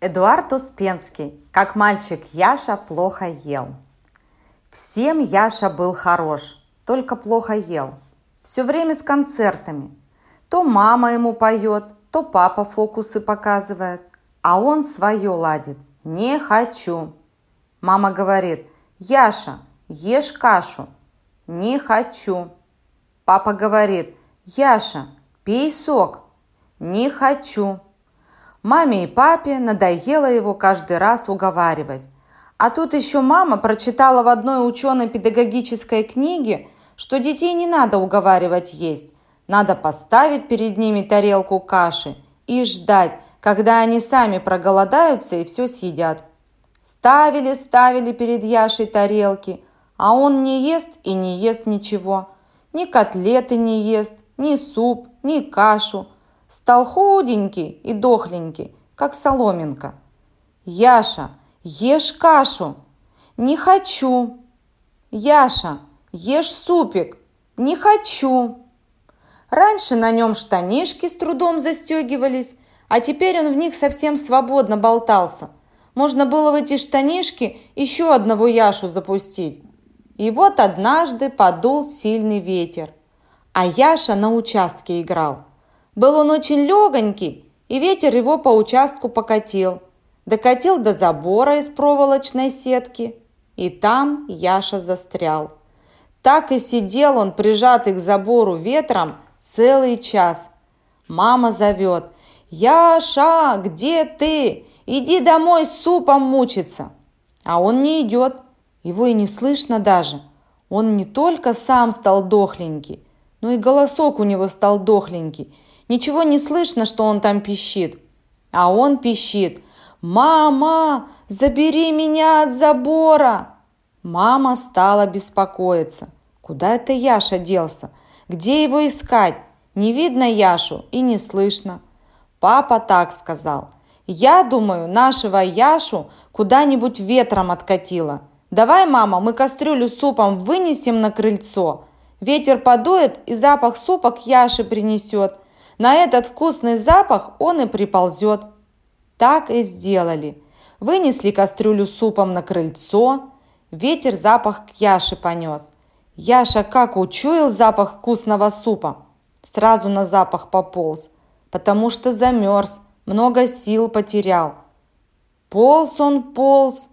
Эдуард Успенский. Как мальчик Яша плохо ел. Всем Яша был хорош, только плохо ел. Все время с концертами. То мама ему поет, то папа фокусы показывает, а он свое ладит. Не хочу. Мама говорит, Яша, ешь кашу. Не хочу. Папа говорит, Яша, пей сок. Не хочу. Маме и папе надоело его каждый раз уговаривать. А тут еще мама прочитала в одной ученой-педагогической книге, что детей не надо уговаривать есть. Надо поставить перед ними тарелку каши и ждать, когда они сами проголодаются и все съедят. Ставили, ставили перед Яшей тарелки, а он не ест и не ест ничего. Ни котлеты не ест, ни суп, ни кашу – Стал худенький и дохленький, как соломинка. «Яша, ешь кашу!» «Не хочу!» «Яша, ешь супик!» «Не хочу!» Раньше на нем штанишки с трудом застегивались, а теперь он в них совсем свободно болтался. Можно было в эти штанишки еще одного Яшу запустить. И вот однажды подул сильный ветер, а Яша на участке играл. Был он очень легонький, и ветер его по участку покатил. Докатил до забора из проволочной сетки, и там Яша застрял. Так и сидел он, прижатый к забору ветром, целый час. Мама зовет. «Яша, где ты? Иди домой с супом мучиться!» А он не идет. Его и не слышно даже. Он не только сам стал дохленький, но и голосок у него стал дохленький – Ничего не слышно, что он там пищит. А он пищит. «Мама, забери меня от забора!» Мама стала беспокоиться. Куда это Яша делся? Где его искать? Не видно Яшу и не слышно. Папа так сказал. Я думаю, нашего Яшу куда-нибудь ветром откатило. Давай, мама, мы кастрюлю с супом вынесем на крыльцо. Ветер подует и запах супа к Яше принесет. На этот вкусный запах он и приползет. Так и сделали. Вынесли кастрюлю супом на крыльцо. Ветер запах к Яше понес. Яша как учуял запах вкусного супа. Сразу на запах пополз, потому что замерз, много сил потерял. Полз он полз,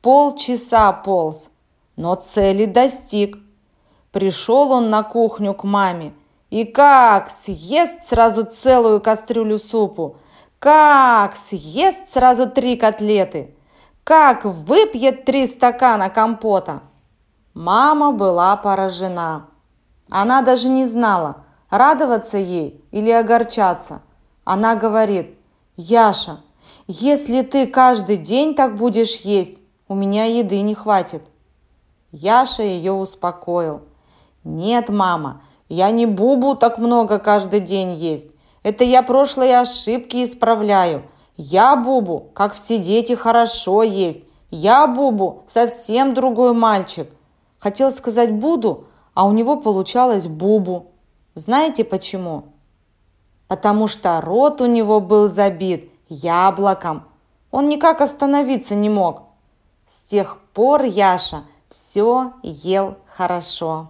полчаса полз, но цели достиг. Пришел он на кухню к маме – и как съест сразу целую кастрюлю супу? Как съест сразу три котлеты? Как выпьет три стакана компота? Мама была поражена. Она даже не знала, радоваться ей или огорчаться. Она говорит, «Яша, если ты каждый день так будешь есть, у меня еды не хватит». Яша ее успокоил. «Нет, мама, я не бубу так много каждый день есть. Это я прошлые ошибки исправляю. Я бубу, как все дети, хорошо есть. Я бубу, совсем другой мальчик. Хотел сказать буду, а у него получалось бубу. Знаете почему? Потому что рот у него был забит яблоком. Он никак остановиться не мог. С тех пор Яша все ел хорошо.